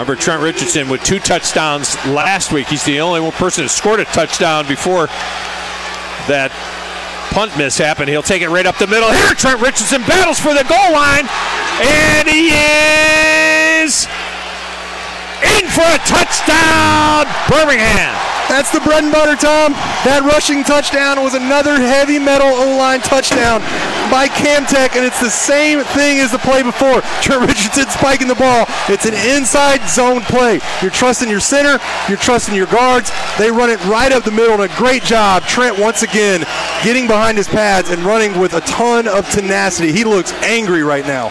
Remember Trent Richardson with two touchdowns last week. He's the only one person that scored a touchdown before that punt miss happened. He'll take it right up the middle. Here, Trent Richardson battles for the goal line, and he is in for a touchdown, Birmingham. That's the bread and butter, Tom. That rushing touchdown was another heavy metal O line touchdown by Camtech, and it's the same thing as the play before. Trent Richardson spiking the ball. It's an inside zone play. You're trusting your center, you're trusting your guards. They run it right up the middle, and a great job. Trent once again getting behind his pads and running with a ton of tenacity. He looks angry right now.